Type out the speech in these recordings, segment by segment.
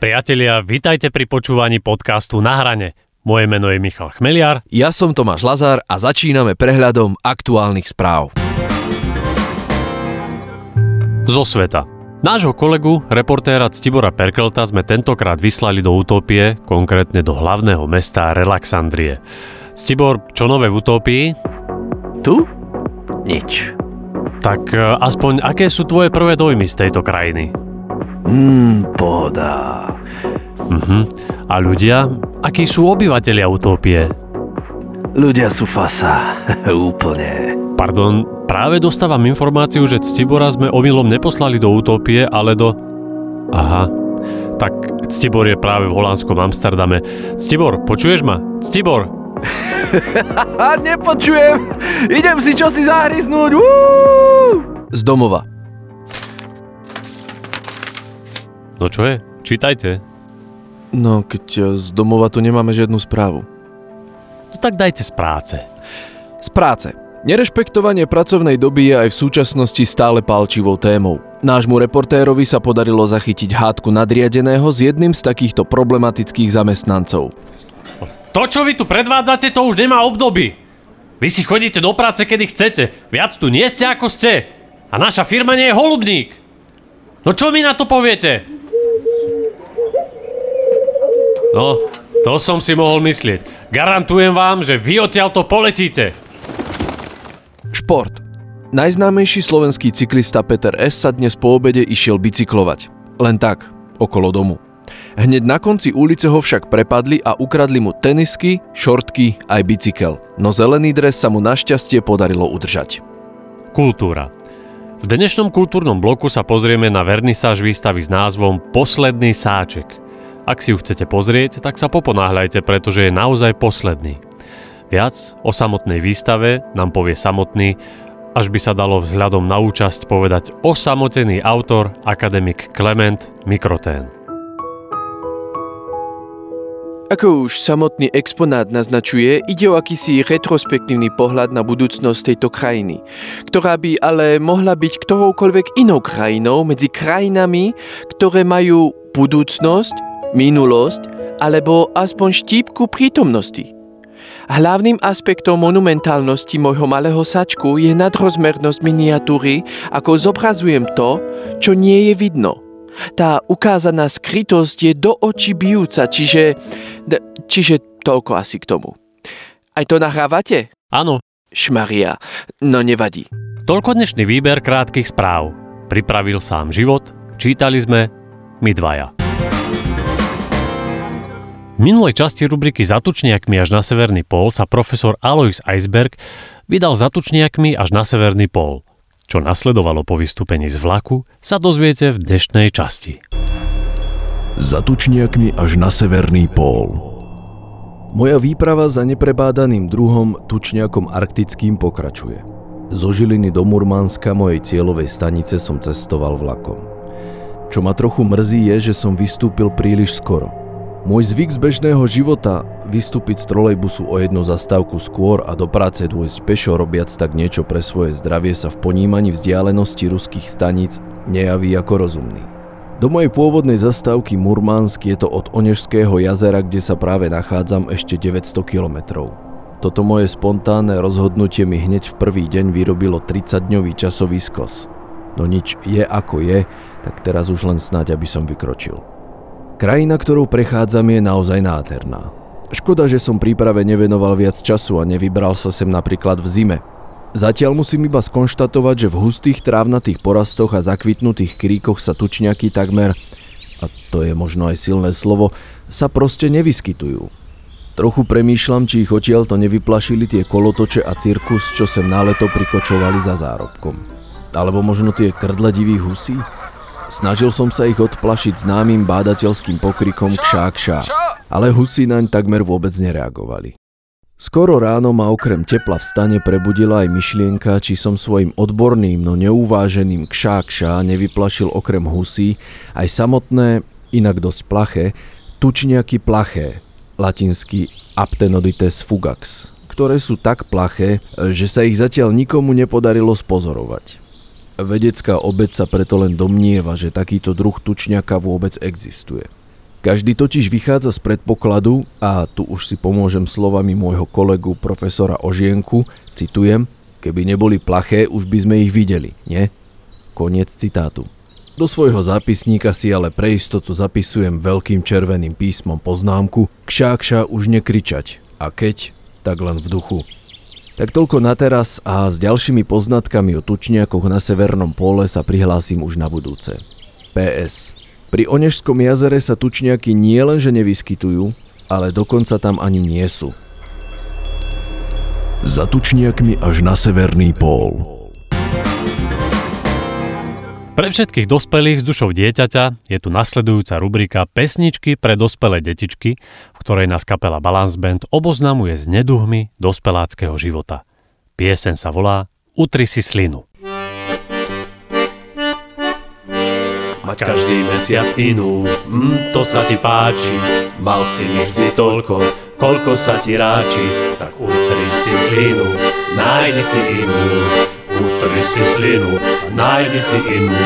Priatelia, vitajte pri počúvaní podcastu Na hrane. Moje meno je Michal Chmeliar. Ja som Tomáš Lazar a začíname prehľadom aktuálnych správ. Zo sveta. Nášho kolegu, reportéra Ctibora Perkelta sme tentokrát vyslali do Utopie, konkrétne do hlavného mesta Relaxandrie. Ctibor, čo nové v Utopii? Tu? Nič. Tak e, aspoň aké sú tvoje prvé dojmy z tejto krajiny? Hmm, pohoda. Mhm. A ľudia? Akí sú obyvateľia Utópie? Ľudia sú fasa. Úplne. Pardon, práve dostávam informáciu, že Ctibora sme omylom neposlali do Utópie, ale do... Aha. Tak Ctibor je práve v holandskom Amsterdame. Ctibor, počuješ ma? Ctibor! Nepočujem. Idem si čosi zahryznúť. Uú! Z domova. No čo je? Čítajte. No, keď e, z domova tu nemáme žiadnu správu. No tak dajte z práce. Z práce. Nerešpektovanie pracovnej doby je aj v súčasnosti stále palčivou témou. Nášmu reportérovi sa podarilo zachytiť hádku nadriadeného s jedným z takýchto problematických zamestnancov. To, čo vy tu predvádzate, to už nemá obdoby. Vy si chodíte do práce, kedy chcete. Viac tu nie ste, ako ste. A naša firma nie je holubník. No čo mi na to poviete? No, to som si mohol myslieť. Garantujem vám, že vy odtiaľto poletíte. Šport. Najznámejší slovenský cyklista Peter S. sa dnes po obede išiel bicyklovať. Len tak, okolo domu. Hneď na konci ulice ho však prepadli a ukradli mu tenisky, šortky aj bicykel. No zelený dres sa mu našťastie podarilo udržať. Kultúra. V dnešnom kultúrnom bloku sa pozrieme na vernisáž výstavy s názvom Posledný sáček – ak si ju chcete pozrieť, tak sa poponáhľajte, pretože je naozaj posledný. Viac o samotnej výstave nám povie samotný, až by sa dalo vzhľadom na účasť povedať osamotený autor, akademik Klement Mikrotén. Ako už samotný exponát naznačuje, ide o akýsi retrospektívny pohľad na budúcnosť tejto krajiny, ktorá by ale mohla byť ktoroukoľvek inou krajinou medzi krajinami, ktoré majú budúcnosť minulosť alebo aspoň štípku prítomnosti. Hlavným aspektom monumentálnosti môjho malého sačku je nadrozmernosť miniatúry, ako zobrazujem to, čo nie je vidno. Tá ukázaná skrytosť je do očí bijúca, čiže, čiže toľko asi k tomu. Aj to nahrávate? Áno. Šmaria, no nevadí. Toľko dnešný výber krátkých správ. Pripravil sám život, čítali sme my dvaja. V minulej časti rubriky Zatučniakmi až na Severný pól sa profesor Alois Eisberg vydal zatučniakmi až na Severný pól. Čo nasledovalo po vystúpení z vlaku, sa dozviete v dnešnej časti. Zatučniakmi až na Severný pól. Moja výprava za neprebádaným druhom tučniakom arktickým pokračuje. Zo Žiliny do Murmanska mojej cieľovej stanice som cestoval vlakom. Čo ma trochu mrzí je, že som vystúpil príliš skoro – môj zvyk z bežného života vystúpiť z trolejbusu o jednu zastávku skôr a do práce dôjsť pešo robiac tak niečo pre svoje zdravie sa v ponímaní vzdialenosti ruských staníc nejaví ako rozumný. Do mojej pôvodnej zastávky Murmansk je to od Onežského jazera, kde sa práve nachádzam ešte 900 kilometrov. Toto moje spontánne rozhodnutie mi hneď v prvý deň vyrobilo 30-dňový časový skos. No nič je ako je, tak teraz už len snáď, aby som vykročil. Krajina, ktorou prechádzam, je naozaj nádherná. Škoda, že som príprave nevenoval viac času a nevybral sa sem napríklad v zime. Zatiaľ musím iba skonštatovať, že v hustých trávnatých porastoch a zakvitnutých kríkoch sa tučňaky takmer, a to je možno aj silné slovo, sa proste nevyskytujú. Trochu premýšľam, či ich odtiaľ nevyplašili tie kolotoče a cirkus, čo sem na leto prikočovali za zárobkom. Alebo možno tie krdle divých husí? Snažil som sa ich odplašiť známym bádateľským pokrikom kšá kšá, ale husy naň takmer vôbec nereagovali. Skoro ráno ma okrem tepla v stane prebudila aj myšlienka, či som svojim odborným, no neuváženým kšá kšá nevyplašil okrem husí aj samotné, inak dosť plaché, tučniaky plaché, latinsky Aptenodites fugax, ktoré sú tak plaché, že sa ich zatiaľ nikomu nepodarilo spozorovať. Vedecká obec sa preto len domnieva, že takýto druh tučňaka vôbec existuje. Každý totiž vychádza z predpokladu, a tu už si pomôžem slovami môjho kolegu profesora Ožienku, citujem, keby neboli plaché, už by sme ich videli, nie? Koniec citátu. Do svojho zápisníka si ale pre istotu zapisujem veľkým červeným písmom poznámku kšá, kšá už nekričať a keď, tak len v duchu. Tak toľko na teraz a s ďalšími poznatkami o tučniakoch na severnom pole sa prihlásim už na budúce. PS. Pri Onežskom jazere sa tučniaky nielenže nevyskytujú, ale dokonca tam ani nie sú. Za tučniakmi až na severný pól. Pre všetkých dospelých s dušou dieťaťa je tu nasledujúca rubrika Pesničky pre dospelé detičky, v ktorej nás kapela Balance Band oboznamuje s neduhmi dospeláckého života. Piesen sa volá Utri si slinu. Mať každý mesiac inú, mm, to sa ti páči Mal si vždy toľko, koľko sa ti ráči Tak utri si slinu, nájdi si inú Utri si slinu, nájdi si inú.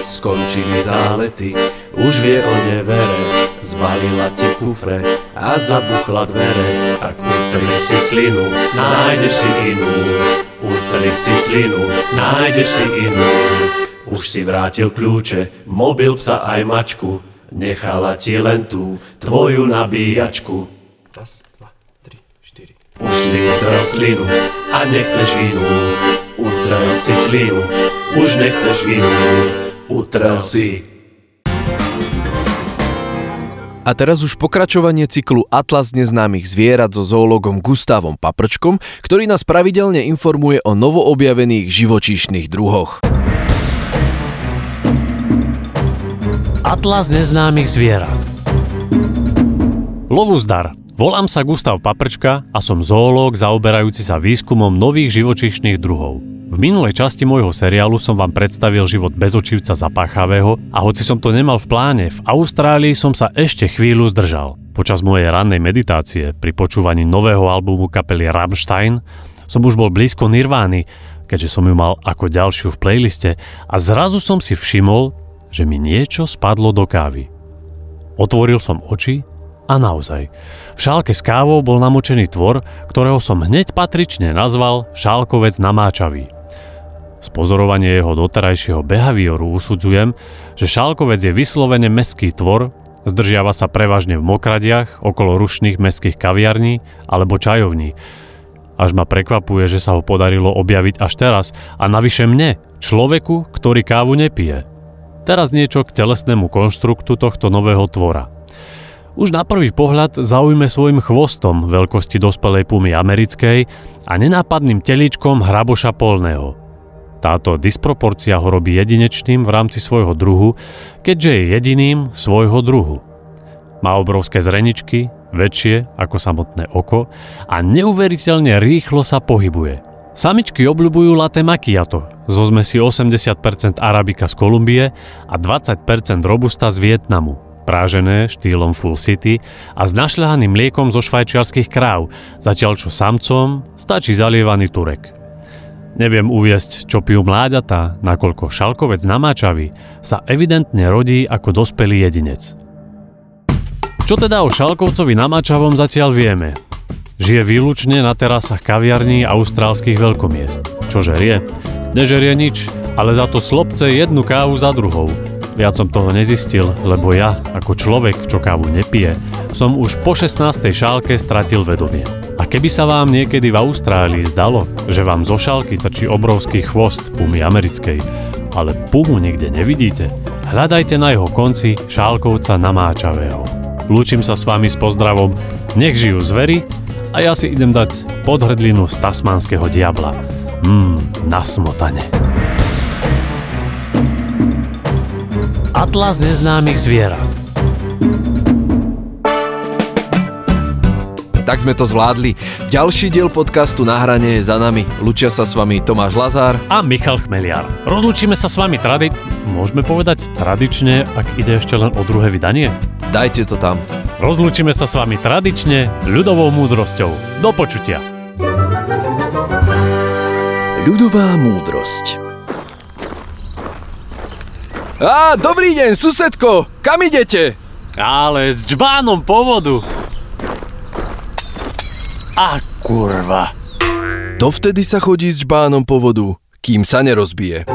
Skončili zálety, už vie o nevere. Zbalila ti kufre a zabuchla dvere. Tak utri si slinu, nájdeš si inú. Utri si slinu, nájdeš si inú. Už si vrátil kľúče, mobil psa aj mačku, nechala ti len tú tvoju nabíjačku. Raz, dva, tri, štyri. Už si utrel slinu a nechceš inú, utrel si slinu, už nechceš inú, utrel si. A teraz už pokračovanie cyklu Atlas neznámych zvierat so zoologom Gustavom Paprčkom, ktorý nás pravidelne informuje o novoobjavených živočíšnych druhoch. Atlas neznámych zvierat Lovuzdar. Volám sa Gustav Paprčka a som zoológ zaoberajúci sa výskumom nových živočíšnych druhov. V minulej časti môjho seriálu som vám predstavil život bezočivca zapáchavého a hoci som to nemal v pláne, v Austrálii som sa ešte chvíľu zdržal. Počas mojej rannej meditácie pri počúvaní nového albumu kapely Rammstein som už bol blízko Nirvány, keďže som ju mal ako ďalšiu v playliste a zrazu som si všimol, že mi niečo spadlo do kávy. Otvoril som oči a naozaj. V šálke s kávou bol namočený tvor, ktorého som hneď patrične nazval šálkovec namáčavý. Z pozorovania jeho doterajšieho behavioru usudzujem, že šálkovec je vyslovene meský tvor, zdržiava sa prevažne v mokradiach okolo rušných meských kaviarní alebo čajovní. Až ma prekvapuje, že sa ho podarilo objaviť až teraz a navyše mne, človeku, ktorý kávu nepije. Teraz niečo k telesnému konštruktu tohto nového tvora. Už na prvý pohľad zaujme svojim chvostom veľkosti dospelej pumy americkej a nenápadným telíčkom hraboša polného. Táto disproporcia ho robí jedinečným v rámci svojho druhu, keďže je jediným svojho druhu. Má obrovské zreničky, väčšie ako samotné oko a neuveriteľne rýchlo sa pohybuje – Samičky obľubujú latte macchiato, zo zmesi 80% arabika z Kolumbie a 20% robusta z Vietnamu, prážené štýlom Full City a s našľahaným mliekom zo švajčiarských kráv, zatiaľ čo samcom stačí zalievaný turek. Neviem uviesť, čo pijú mláďatá, nakoľko šalkovec namáčavý sa evidentne rodí ako dospelý jedinec. Čo teda o šalkovcovi namáčavom zatiaľ vieme? Žije výlučne na terasách kaviarní austrálskych veľkomiest. Čo žerie? Nežerie nič, ale za to slobce jednu kávu za druhou. Viac som toho nezistil, lebo ja, ako človek, čo kávu nepije, som už po 16. šálke stratil vedomie. Keby sa vám niekedy v Austrálii zdalo, že vám zo šálky trčí obrovský chvost pumy americkej, ale pumu nikde nevidíte, hľadajte na jeho konci šálkovca namáčavého. Lúčim sa s vami s pozdravom, nech žijú zvery a ja si idem dať podhrdlinu z tasmanského diabla. Mmm, na smotane. Atlas neznámych zvierat Tak sme to zvládli. Ďalší diel podcastu Na hrane je za nami. Lučia sa s vami Tomáš Lazár a Michal Chmeliar. Rozlučíme sa s vami tradi... Môžeme povedať tradične, ak ide ešte len o druhé vydanie? Dajte to tam. Rozlúčime sa s vami tradične ľudovou múdrosťou. Do počutia. Ľudová múdrosť Á, dobrý deň, susedko! Kam idete? Ale s džbánom po vodu. A kurva. Dovtedy sa chodí s džbánom po vodu, kým sa nerozbije.